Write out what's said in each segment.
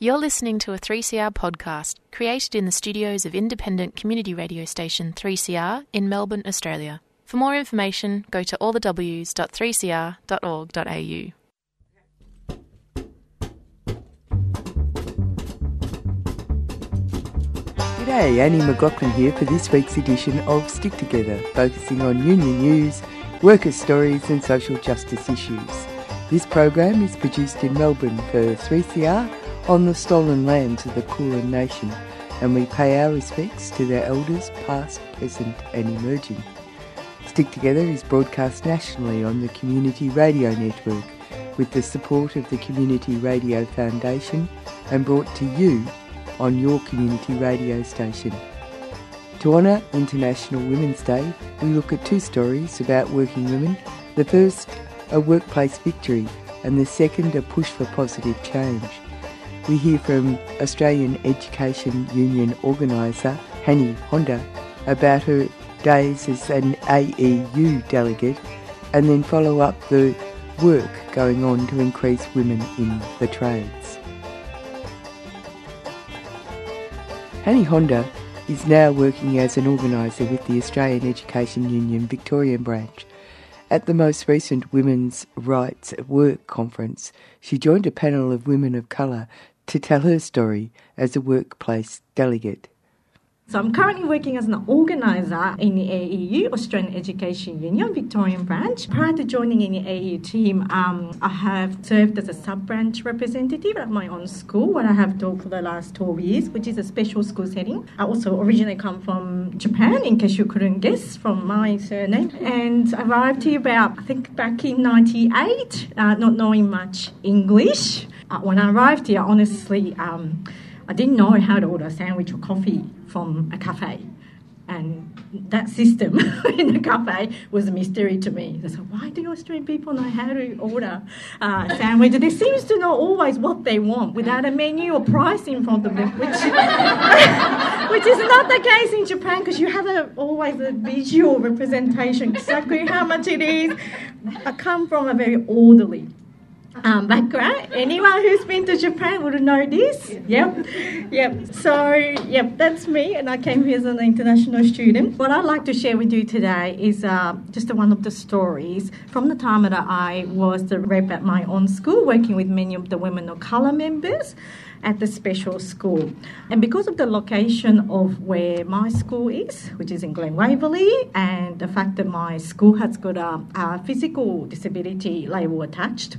You're listening to a 3CR podcast created in the studios of independent community radio station 3CR in Melbourne, Australia. For more information, go to allthews.3cr.org.au. G'day, Annie McLaughlin here for this week's edition of Stick Together, focusing on union news, worker stories, and social justice issues. This program is produced in Melbourne for 3CR on the stolen lands of the Kulin Nation, and we pay our respects to their elders, past, present, and emerging. Stick Together is broadcast nationally on the Community Radio Network with the support of the Community Radio Foundation and brought to you on your community radio station. To honour International Women's Day, we look at two stories about working women. The first, a workplace victory, and the second, a push for positive change. We hear from Australian Education Union organiser Hanni Honda about her days as an AEU delegate and then follow up the work going on to increase women in the trades. Hanni Honda is now working as an organiser with the Australian Education Union Victorian branch. At the most recent Women's Rights at Work conference, she joined a panel of women of colour to tell her story as a workplace delegate. So I'm currently working as an organizer in the AEU, Australian Education Union, Victorian branch. Prior to joining in the AEU team, um, I have served as a sub-branch representative at my own school, where I have taught for the last 12 years, which is a special school setting. I also originally come from Japan, in case you couldn't guess from my surname, and arrived here about, I think, back in 98, uh, not knowing much English. Uh, when I arrived here, honestly, um, I didn't know how to order a sandwich or coffee from a cafe. And that system in the cafe was a mystery to me. They said, why do Australian people know how to order uh, sandwich? They seems to know always what they want without a menu or price in front of them, which, which is not the case in Japan because you have a, always a visual representation exactly how much it is. I come from a very orderly um, background. Anyone who's been to Japan would know this. Yep, yep. So, yep, that's me, and I came here as an international student. What I'd like to share with you today is uh, just one of the stories from the time that I was the rep at my own school, working with many of the women of colour members at the special school. And because of the location of where my school is, which is in Glen Waverley, and the fact that my school has got a, a physical disability label attached,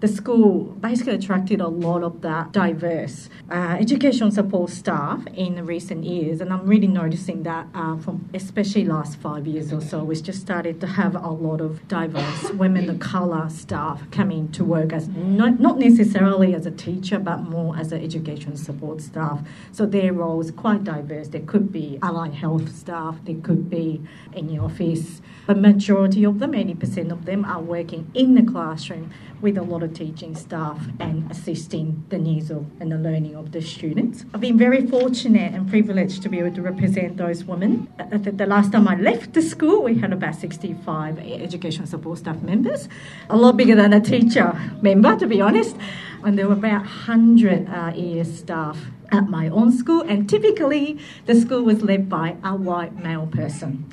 the school basically attracted a lot of that diverse uh, education support staff in recent years, and I'm really noticing that uh, from especially last five years or so, we've just started to have a lot of diverse women of colour staff coming to work as not, not necessarily as a teacher, but more as an education support staff. So their roles quite diverse. There could be allied health staff, there could be in the office, but majority of them, 80% of them, are working in the classroom with a lot of teaching staff and assisting the needs of and the learning of the students. I've been very fortunate and privileged to be able to represent those women. The last time I left the school, we had about 65 education support staff members, a lot bigger than a teacher member, to be honest. And there were about 100 uh, ES staff at my own school, and typically the school was led by a white male person.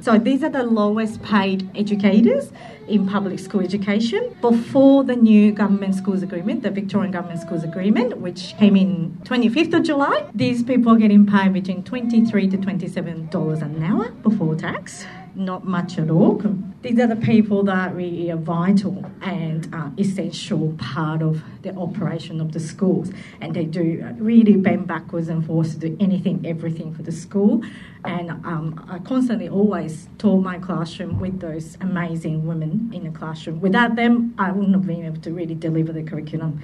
So these are the lowest paid educators in public school education before the new government schools agreement, the Victorian government schools agreement, which came in 25th of July. These people are getting paid between 23 to 27 dollars an hour before tax not much at all. These are the people that really are vital and uh, essential part of the operation of the schools, and they do really bend backwards and forwards to do anything, everything for the school. And um, I constantly always taught my classroom with those amazing women in the classroom. Without them, I wouldn't have been able to really deliver the curriculum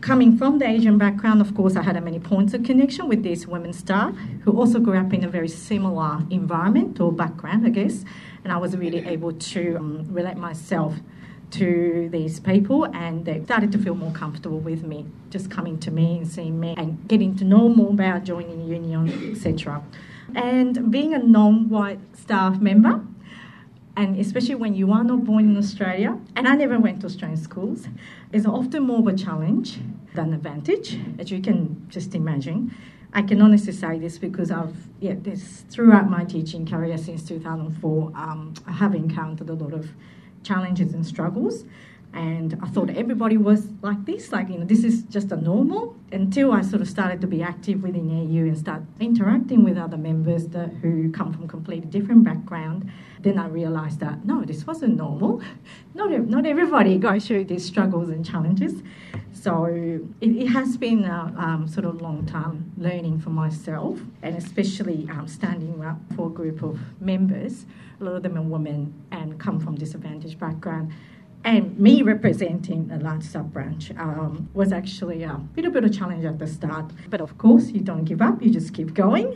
coming from the Asian background, of course, I had many points of connection with these women staff who also grew up in a very similar environment or background, I guess. And I was really able to um, relate myself to these people, and they started to feel more comfortable with me, just coming to me and seeing me and getting to know more about joining the union, etc. And being a non-white staff member, and especially when you are not born in Australia, and I never went to Australian schools, is often more of a challenge than advantage, as you can just imagine. I can honestly say this because I've, yeah, this throughout my teaching career since 2004, um, I have encountered a lot of challenges and struggles. And I thought everybody was like this, like, you know, this is just a normal until I sort of started to be active within AEU and start interacting with other members that, who come from completely different background. Then I realized that no, this wasn't normal. Not, not everybody goes through these struggles and challenges. So it, it has been a um, sort of long time learning for myself, and especially um, standing up for a group of members. A lot of them are women and come from disadvantaged background and me representing a large sub branch um, was actually a little bit of a challenge at the start. But of course, you don't give up, you just keep going.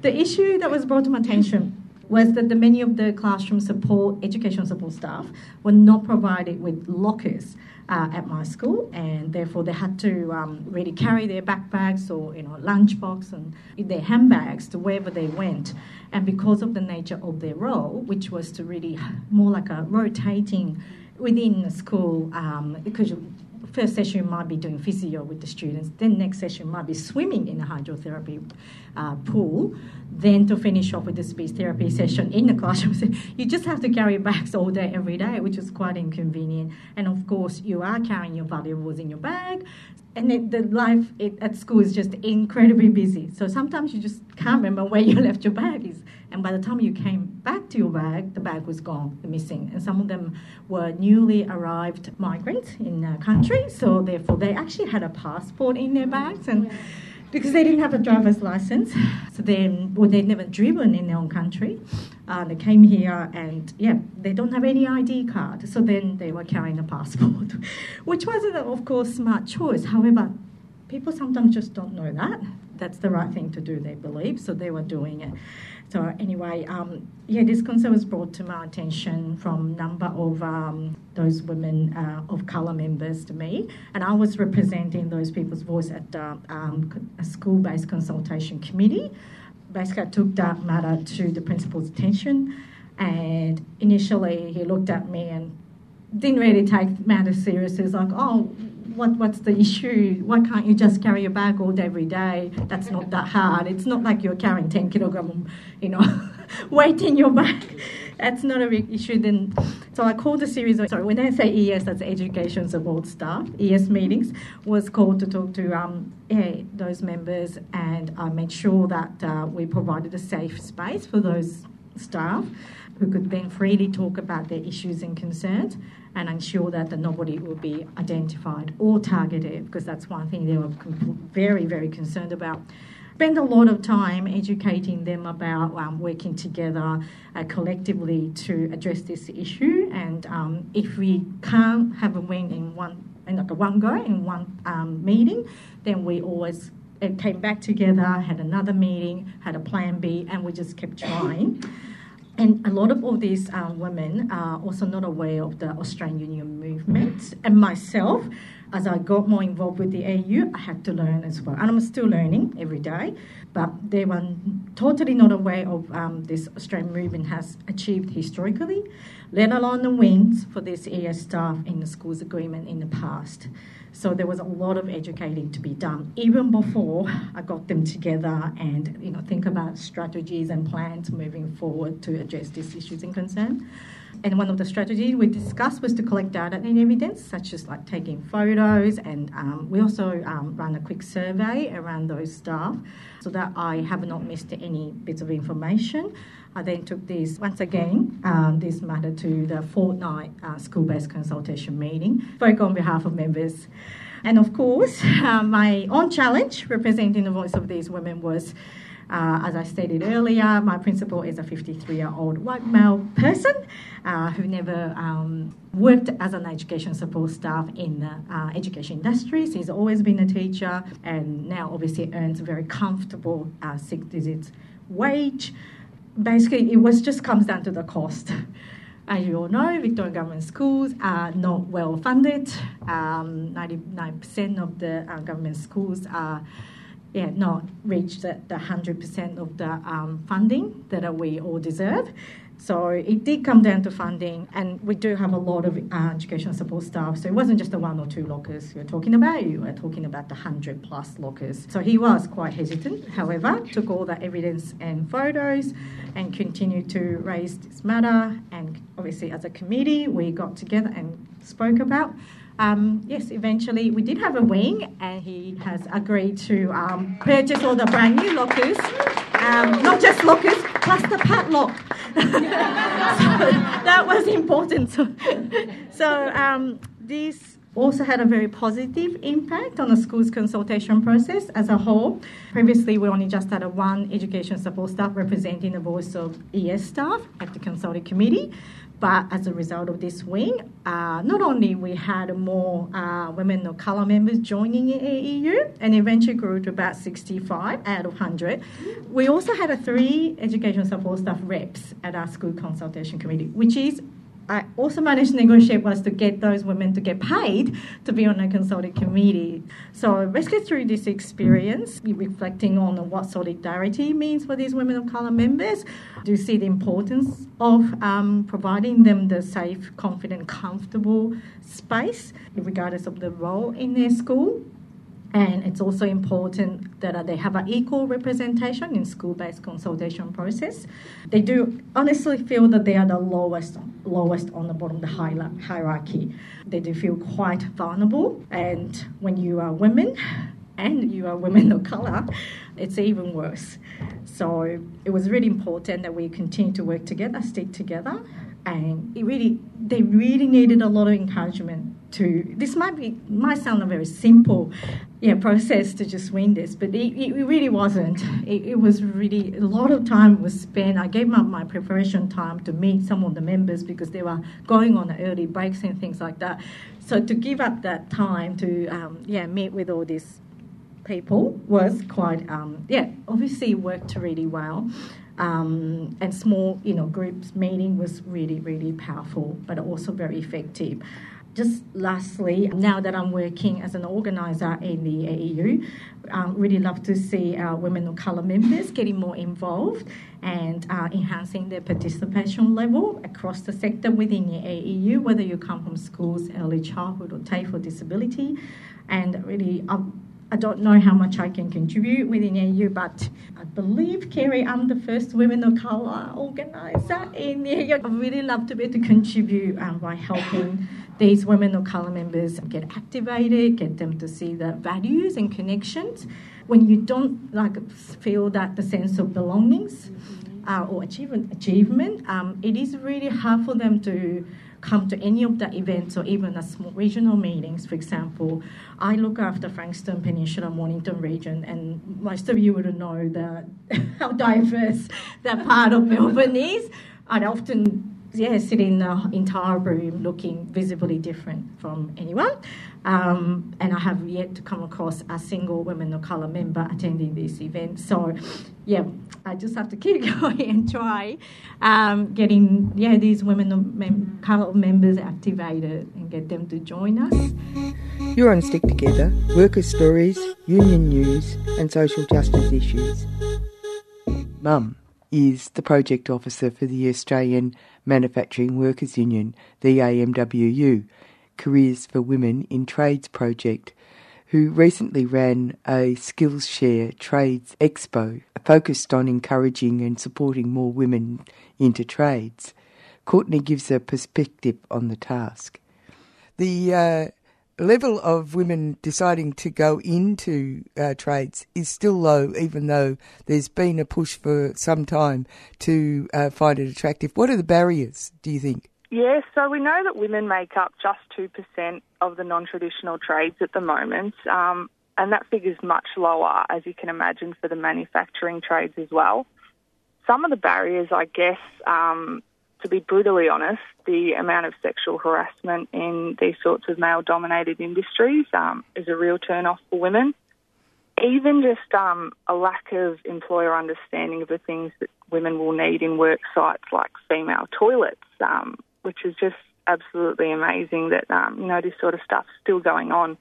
The issue that was brought to my attention was that the many of the classroom support, education support staff were not provided with lockers uh, at my school, and therefore they had to um, really carry their backpacks or you know lunchbox and their handbags to wherever they went. And because of the nature of their role, which was to really more like a rotating within the school, um, because first session might be doing physio with the students, then next session might be swimming in a hydrotherapy uh, pool, then to finish off with the speech therapy session in the classroom. So you just have to carry bags all day, every day, which is quite inconvenient. And of course, you are carrying your valuables in your bag, and it, the life it, at school is just incredibly busy. So sometimes you just can't remember where you left your bag is. And by the time you came back to your bag, the bag was gone, missing. And some of them were newly arrived migrants in the country, so therefore they actually had a passport in their bags and. Because they didn't have a driver's license, so then, well, they'd never driven in their own country. Uh, they came here and, yeah, they don't have any ID card, so then they were carrying a passport, which wasn't, of course, smart choice. However, people sometimes just don't know that. That's the right thing to do, they believe, so they were doing it. So anyway, um, yeah, this concern was brought to my attention from number of um, those women uh, of colour members to me, and I was representing those people's voice at um, a school-based consultation committee. Basically, I took that matter to the principal's attention, and initially he looked at me and didn't really take the matters seriously. He's like, "Oh, what, what's the issue? Why can't you just carry a bag all day, every day? That's not that hard. It's not like you're carrying 10 kilogram, you know, weight in your bag. That's not a big issue. Then, so I called a series sorry, when I say ES, that's education support staff, ES meetings, was called to talk to um, yeah, those members and I made sure that uh, we provided a safe space for those staff who could then freely talk about their issues and concerns and ensure that the nobody will be identified or targeted because that's one thing they were very, very concerned about. Spend a lot of time educating them about um, working together uh, collectively to address this issue. And um, if we can't have a win in one, in like a one go in one um, meeting, then we always it came back together, had another meeting, had a plan B, and we just kept trying. And a lot of all these um, women are also not aware of the Australian Union movement. And myself, as I got more involved with the AEU, I had to learn as well. And I'm still learning every day. But they were totally not aware of um, this Australian movement has achieved historically, let alone the wins for this ES staff in the schools agreement in the past. So there was a lot of educating to be done even before I got them together and you know think about strategies and plans moving forward to address these issues and concern. And one of the strategies we discussed was to collect data and evidence, such as like taking photos, and um, we also um, ran a quick survey around those staff so that I have not missed any bits of information. I then took this, once again, um, this matter to the fortnight uh, school based consultation meeting, spoke on behalf of members. And of course, uh, my own challenge representing the voice of these women was. Uh, as I stated earlier, my principal is a 53 year old white male person uh, who never um, worked as an education support staff in the uh, education industry. So he's always been a teacher and now obviously earns a very comfortable uh, six digit wage basically, it was just comes down to the cost. As you all know, Victorian government schools are not well funded. Um, 99% of the uh, government schools are yeah, not reached the, the 100% of the um, funding that we all deserve. So it did come down to funding, and we do have a lot of uh, education support staff. So it wasn't just the one or two lockers you're talking about, you were talking about the 100 plus lockers. So he was quite hesitant, however, took all the evidence and photos and continued to raise this matter. And obviously, as a committee, we got together and spoke about. Um, yes, eventually we did have a wing, and he has agreed to um, purchase all the brand new lockers, um, not just lockers, plus the padlock. so that was important. So, so um, this also had a very positive impact on the school's consultation process as a whole. Previously, we only just had a one education support staff representing the voice of ES staff at the consulting committee. But as a result of this wing, uh, not only we had more uh, women of colour members joining in AEU and eventually grew to about 65 out of 100, we also had a three education support staff reps at our school consultation committee, which is I also managed to negotiate was to get those women to get paid to be on a consulting committee. So basically through this experience, reflecting on what solidarity means for these women of colour members, do see the importance of um, providing them the safe, confident, comfortable space, regardless of the role in their school. And it's also important that uh, they have an equal representation in school-based consultation process. They do honestly feel that they are the lowest, lowest on the bottom of the hierarchy. They do feel quite vulnerable, and when you are women, and you are women of color, it's even worse. So it was really important that we continue to work together, stick together, and it really they really needed a lot of encouragement to this might be might sound very simple yeah process to just win this but it, it really wasn't. It, it, was really a lot of time was spent. I gave up my preparation time to meet some of the members because they were going on early breaks and things like that. So to give up that time to um, yeah meet with all these people was quite um, yeah obviously worked really well. Um, and small, you know, groups meeting was really, really powerful, but also very effective. Just lastly, now that I'm working as an organizer in the AEU, um, really love to see our women of colour members getting more involved and uh, enhancing their participation level across the sector within the AEU, whether you come from schools, early childhood, or TAFE or disability. And really, um, I don't know how much I can contribute within AEU, but I believe, Kerry, I'm the first women of colour organiser in AEU. I really love to be able to contribute um, by helping these women of colour members get activated, get them to see the values and connections. When you don't like feel that the sense of belongings uh, or achievement, achievement um, it is really hard for them to come to any of the events or even the small regional meetings. For example, I look after Frankston Peninsula Mornington region, and most of you would know that how diverse that part of Melbourne is. I'd often yeah, sit in the entire room looking visibly different from anyone. Um, and I have yet to come across a single women of colour member attending this event. So, yeah, I just have to keep going and try um, getting yeah these women of mem- colour members activated and get them to join us. You're on Stick Together, workers' stories, union news, and social justice issues. Mum is the project officer for the Australian Manufacturing Workers Union, the AMWU, Careers for Women in Trades project, who recently ran a Skillshare Trades Expo focused on encouraging and supporting more women into trades. Courtney gives a perspective on the task. The uh, level of women deciding to go into uh, trades is still low, even though there's been a push for some time to uh, find it attractive. What are the barriers, do you think? Yes, so we know that women make up just 2% of the non traditional trades at the moment, um, and that figure is much lower, as you can imagine, for the manufacturing trades as well. Some of the barriers, I guess, um, to be brutally honest, the amount of sexual harassment in these sorts of male dominated industries um, is a real turn off for women. Even just um, a lack of employer understanding of the things that women will need in work sites like female toilets, um, which is just absolutely amazing that, um, you know, this sort of stuff's still going on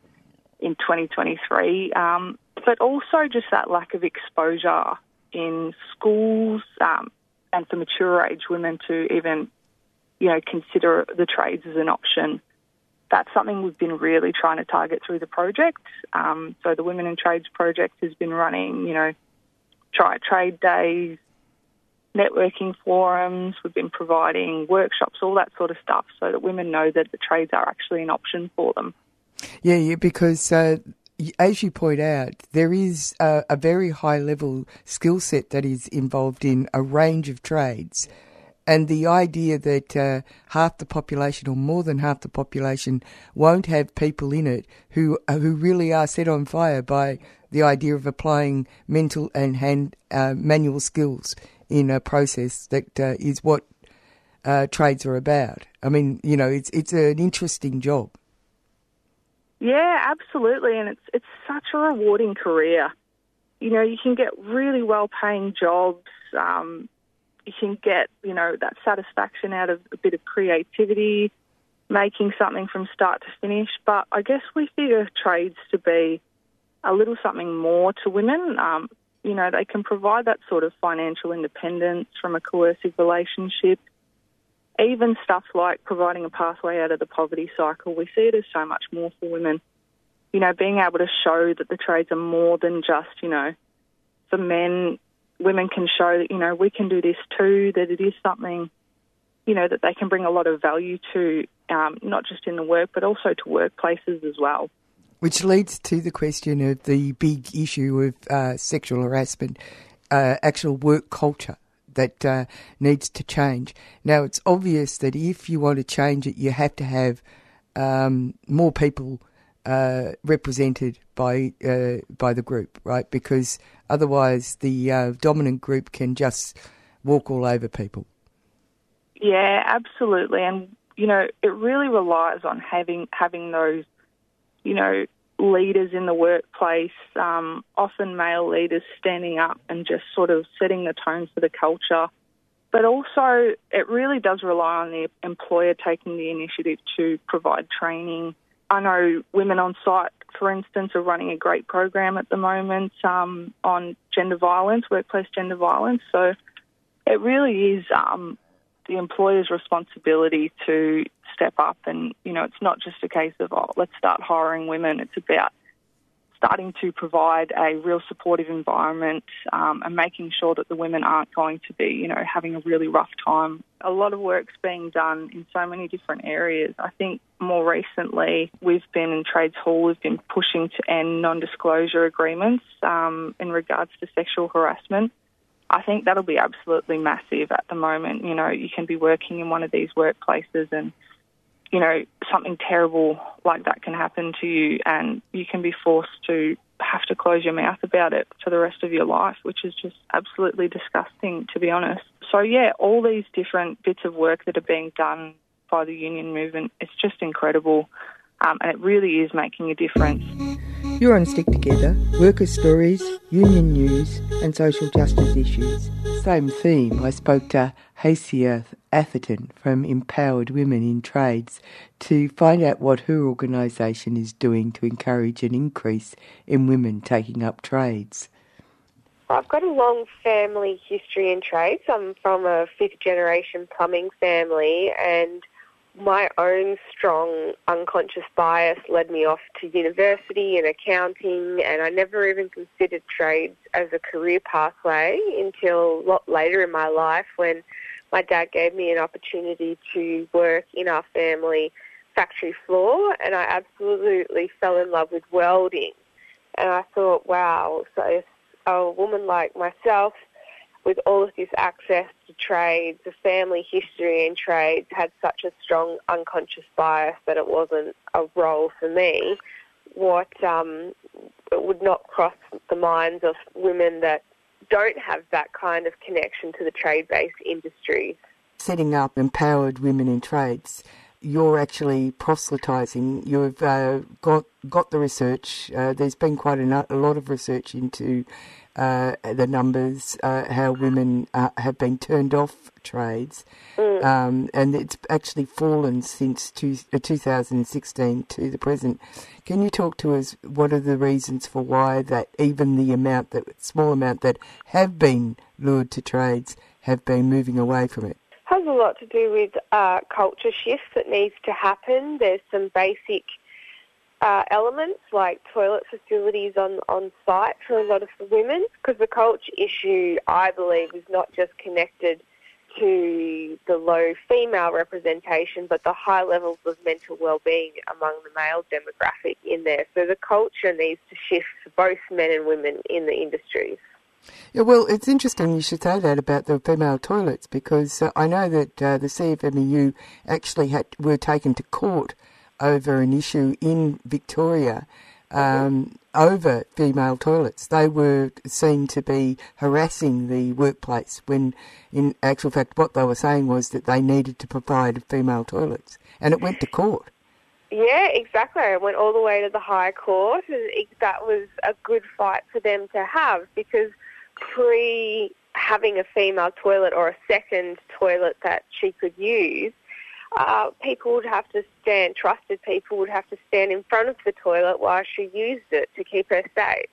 in 2023. Um, but also just that lack of exposure in schools, um, and for mature age women to even, you know, consider the trades as an option. That's something we've been really trying to target through the project. Um, so the Women in Trades project has been running, you know, try trade days, networking forums. We've been providing workshops, all that sort of stuff, so that women know that the trades are actually an option for them. Yeah, yeah, because uh, as you point out, there is a, a very high level skill set that is involved in a range of trades. And the idea that uh, half the population or more than half the population won't have people in it who uh, who really are set on fire by the idea of applying mental and hand uh, manual skills in a process that uh, is what uh, trades are about. I mean, you know, it's it's an interesting job. Yeah, absolutely, and it's it's such a rewarding career. You know, you can get really well paying jobs. Um, you can get you know that satisfaction out of a bit of creativity, making something from start to finish. But I guess we figure trades to be a little something more to women. Um, you know, they can provide that sort of financial independence from a coercive relationship. Even stuff like providing a pathway out of the poverty cycle, we see it as so much more for women. You know, being able to show that the trades are more than just, you know, for men, women can show that, you know, we can do this too, that it is something, you know, that they can bring a lot of value to, um, not just in the work, but also to workplaces as well. Which leads to the question of the big issue of uh, sexual harassment, uh, actual work culture that uh, needs to change. Now, it's obvious that if you want to change it, you have to have um, more people uh, represented by uh, by the group, right? Because otherwise, the uh, dominant group can just walk all over people. Yeah, absolutely, and you know, it really relies on having having those you know, leaders in the workplace, um, often male leaders standing up and just sort of setting the tone for the culture. But also, it really does rely on the employer taking the initiative to provide training. I know Women on Site, for instance, are running a great program at the moment um, on gender violence, workplace gender violence. So it really is um, the employer's responsibility to step up. And, you know, it's not just a case of, oh, let's start hiring women. It's about starting to provide a real supportive environment um, and making sure that the women aren't going to be, you know, having a really rough time. A lot of work's being done in so many different areas. I think more recently we've been in Trades Hall, we've been pushing to end non-disclosure agreements um, in regards to sexual harassment. I think that'll be absolutely massive at the moment. You know, you can be working in one of these workplaces and you know, something terrible like that can happen to you and you can be forced to have to close your mouth about it for the rest of your life, which is just absolutely disgusting, to be honest. So, yeah, all these different bits of work that are being done by the union movement, it's just incredible. Um, and it really is making a difference. You're on Stick Together, worker stories, union news, and social justice issues. Same theme. I spoke to Hacia Atherton from Empowered Women in Trades to find out what her organisation is doing to encourage an increase in women taking up trades. I've got a long family history in trades. I'm from a fifth generation plumbing family and my own strong unconscious bias led me off to university and accounting, and I never even considered trades as a career pathway until a lot later in my life when my dad gave me an opportunity to work in our family factory floor, and I absolutely fell in love with welding. And I thought, wow, so a woman like myself with all of this access to trades, the family history in trades had such a strong unconscious bias that it wasn't a role for me. What um, would not cross the minds of women that don't have that kind of connection to the trade-based industries. Setting up empowered women in trades you're actually proselytising. You've uh, got got the research. Uh, there's been quite a, lot of research into uh, the numbers, uh, how women uh, have been turned off trades, mm. um, and it's actually fallen since two, uh, 2016 to the present. Can you talk to us? What are the reasons for why that even the amount that small amount that have been lured to trades have been moving away from it? Has a lot to do with uh, culture shifts that needs to happen. There's some basic uh, elements like toilet facilities on, on site for a lot of women because the culture issue, I believe, is not just connected to the low female representation, but the high levels of mental well-being among the male demographic in there. So the culture needs to shift for both men and women in the industries. Yeah, well, it's interesting you should say that about the female toilets because uh, I know that uh, the CFMEU actually had were taken to court over an issue in Victoria um, over female toilets. They were seen to be harassing the workplace when, in actual fact, what they were saying was that they needed to provide female toilets, and it went to court. Yeah, exactly. It went all the way to the High Court, and it, that was a good fight for them to have because pre having a female toilet or a second toilet that she could use, uh, people would have to stand, trusted people would have to stand in front of the toilet while she used it to keep her safe.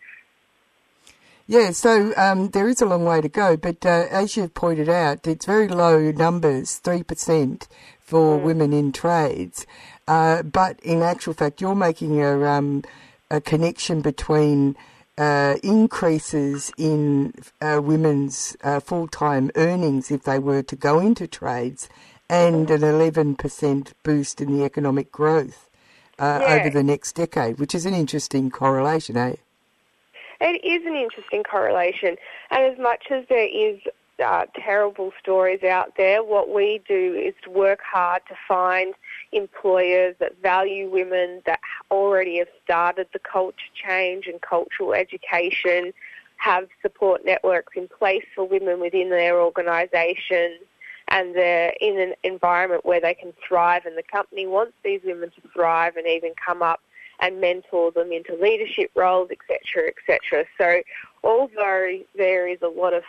Yeah, so um, there is a long way to go, but uh, as you've pointed out, it's very low numbers, 3% for mm. women in trades. Uh, but in actual fact, you're making a, um, a connection between uh, increases in uh, women's uh, full time earnings if they were to go into trades and an 11% boost in the economic growth uh, yeah. over the next decade, which is an interesting correlation, eh? It is an interesting correlation. And as much as there is uh, terrible stories out there, what we do is to work hard to find employers that value women, that already have started the culture change and cultural education, have support networks in place for women within their organisations, and they're in an environment where they can thrive and the company wants these women to thrive and even come up and mentor them into leadership roles, etc., etc. So although there is a lot of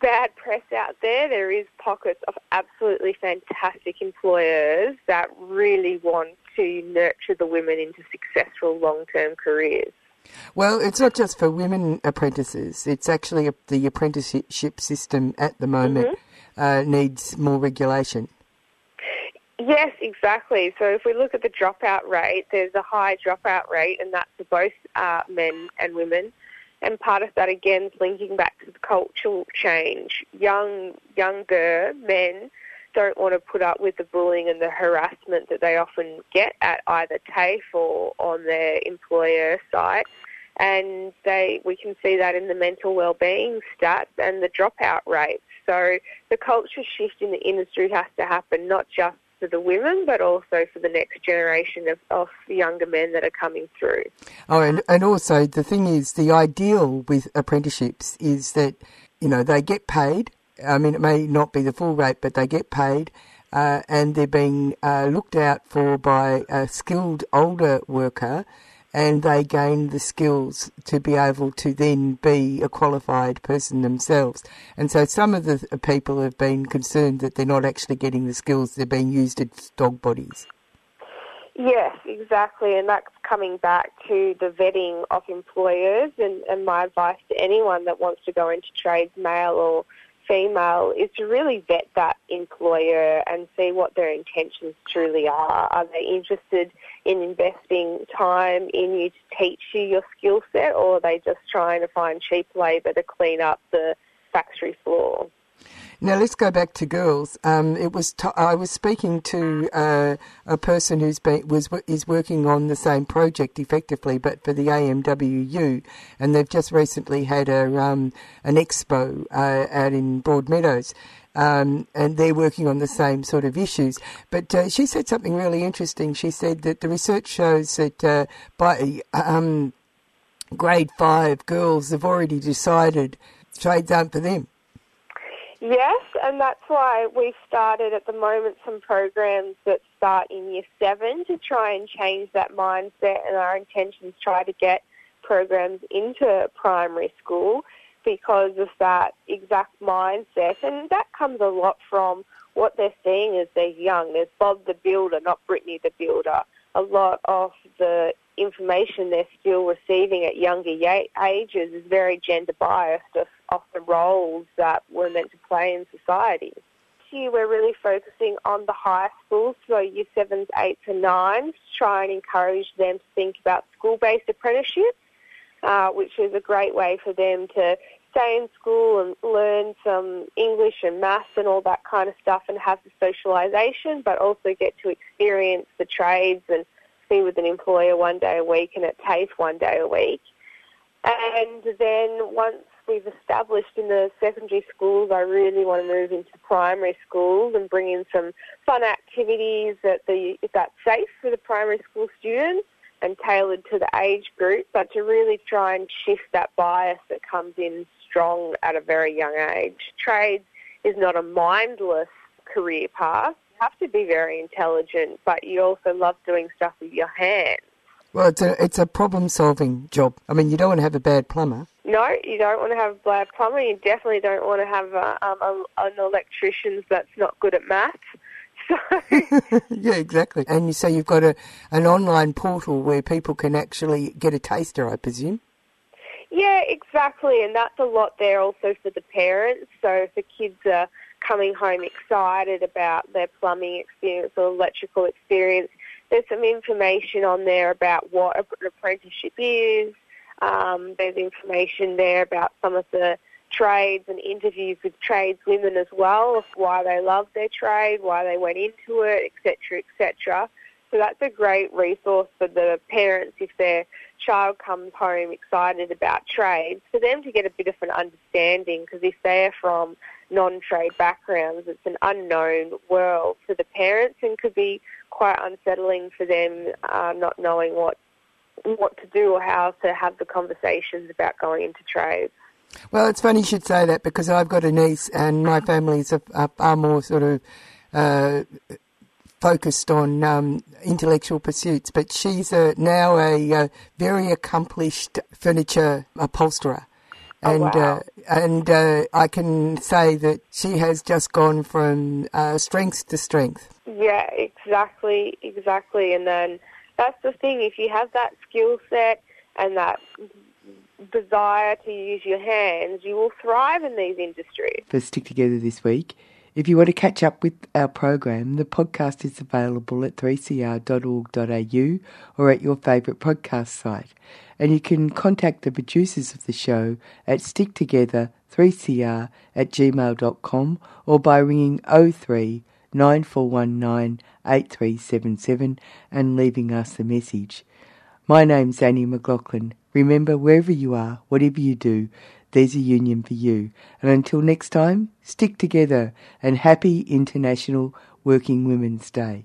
bad press out there, there is pockets of absolutely fantastic employers that really want to nurture the women into successful long-term careers. Well, it's not just for women apprentices. It's actually a, the apprenticeship system at the moment. Mm-hmm uh, needs more regulation. Yes, exactly. So if we look at the dropout rate, there's a high dropout rate, and that's for both uh, men and women. And part of that, again, is linking back to the cultural change. Young, younger men don't want to put up with the bullying and the harassment that they often get at either TAFE or on their employer site. And they, we can see that in the mental well-being stats and the dropout rates. So the culture shift in the industry has to happen not just for the women, but also for the next generation of, of younger men that are coming through. Oh, and, and also the thing is, the ideal with apprenticeships is that, you know, they get paid. I mean, it may not be the full rate, but they get paid. Uh, and they're being uh, looked out for by a skilled older worker and they gain the skills to be able to then be a qualified person themselves. And so some of the people have been concerned that they're not actually getting the skills, they're being used as dog bodies. Yes, exactly, and that's coming back to the vetting of employers. And, and my advice to anyone that wants to go into trades, male or female is to really vet that employer and see what their intentions truly are. Are they interested in investing time in you to teach you your skill set, or are they just trying to find cheap labour to clean up the factory floor? Now let's go back to girls. Um, it was t- I was speaking to uh, a person who's been was is working on the same project effectively, but for the AMWU, and they've just recently had a um, an expo uh, out in Broadmeadows. Um, and they're working on the same sort of issues. But uh, she said something really interesting. She said that the research shows that uh, by um, grade five, girls have already decided trades aren't for them. Yes, and that's why we've started at the moment some programs that start in year seven to try and change that mindset, and our intentions try to get programs into primary school because of that exact mindset, and that comes a lot from what they're seeing as they're young. There's Bob the Builder, not Brittany the Builder. A lot of the information they're still receiving at younger ages is very gender biased off, off the roles that we're meant to play in society. Here we're really focusing on the high schools, so year 7s, 8s and 9s, to try and encourage them to think about school-based apprenticeships, uh, which is a great way for them to stay in school and learn some English and maths and all that kind of stuff and have the socialisation, but also get to experience the trades and with an employer one day a week and at TAFE one day a week. And then once we've established in the secondary schools, I really want to move into primary schools and bring in some fun activities that the that's safe for the primary school students and tailored to the age group, but to really try and shift that bias that comes in strong at a very young age. Trades is not a mindless career path. You have to be very intelligent, but you also love doing stuff with your hands. Well, it's a it's a problem solving job. I mean, you don't want to have a bad plumber. No, you don't want to have a bad plumber. You definitely don't want to have a, um, a, an electrician that's not good at maths. So. yeah, exactly. And so you've got a an online portal where people can actually get a taster, I presume. Yeah, exactly, and that's a lot there also for the parents. So if the kids are coming home excited about their plumbing experience or electrical experience, there's some information on there about what an apprenticeship is. Um, there's information there about some of the trades and interviews with tradeswomen as well of why they love their trade, why they went into it, etc., etc. So that's a great resource for the parents if their child comes home excited about trades, for them to get a bit of an understanding because if they're from non-trade backgrounds, it's an unknown world for the parents and could be quite unsettling for them uh, not knowing what what to do or how to have the conversations about going into trade. Well, it's funny you should say that because I've got a niece and my family's are, are more sort of uh, focused on um, intellectual pursuits, but she's a, now a, a, very accomplished furniture upholsterer. Oh, and oh, wow. uh, and uh, I can say that she has just gone from uh, strength to strength. Yeah, exactly, exactly. And then that's the thing: if you have that skill set and that desire to use your hands, you will thrive in these industries. For Stick Together this week, if you want to catch up with our program, the podcast is available at 3cr.org.au or at your favourite podcast site. And you can contact the producers of the show at sticktogether3cr at gmail.com or by ringing 03 9419 8377 and leaving us a message. My name's Annie McLaughlin. Remember, wherever you are, whatever you do, there's a union for you. And until next time, stick together and happy International Working Women's Day.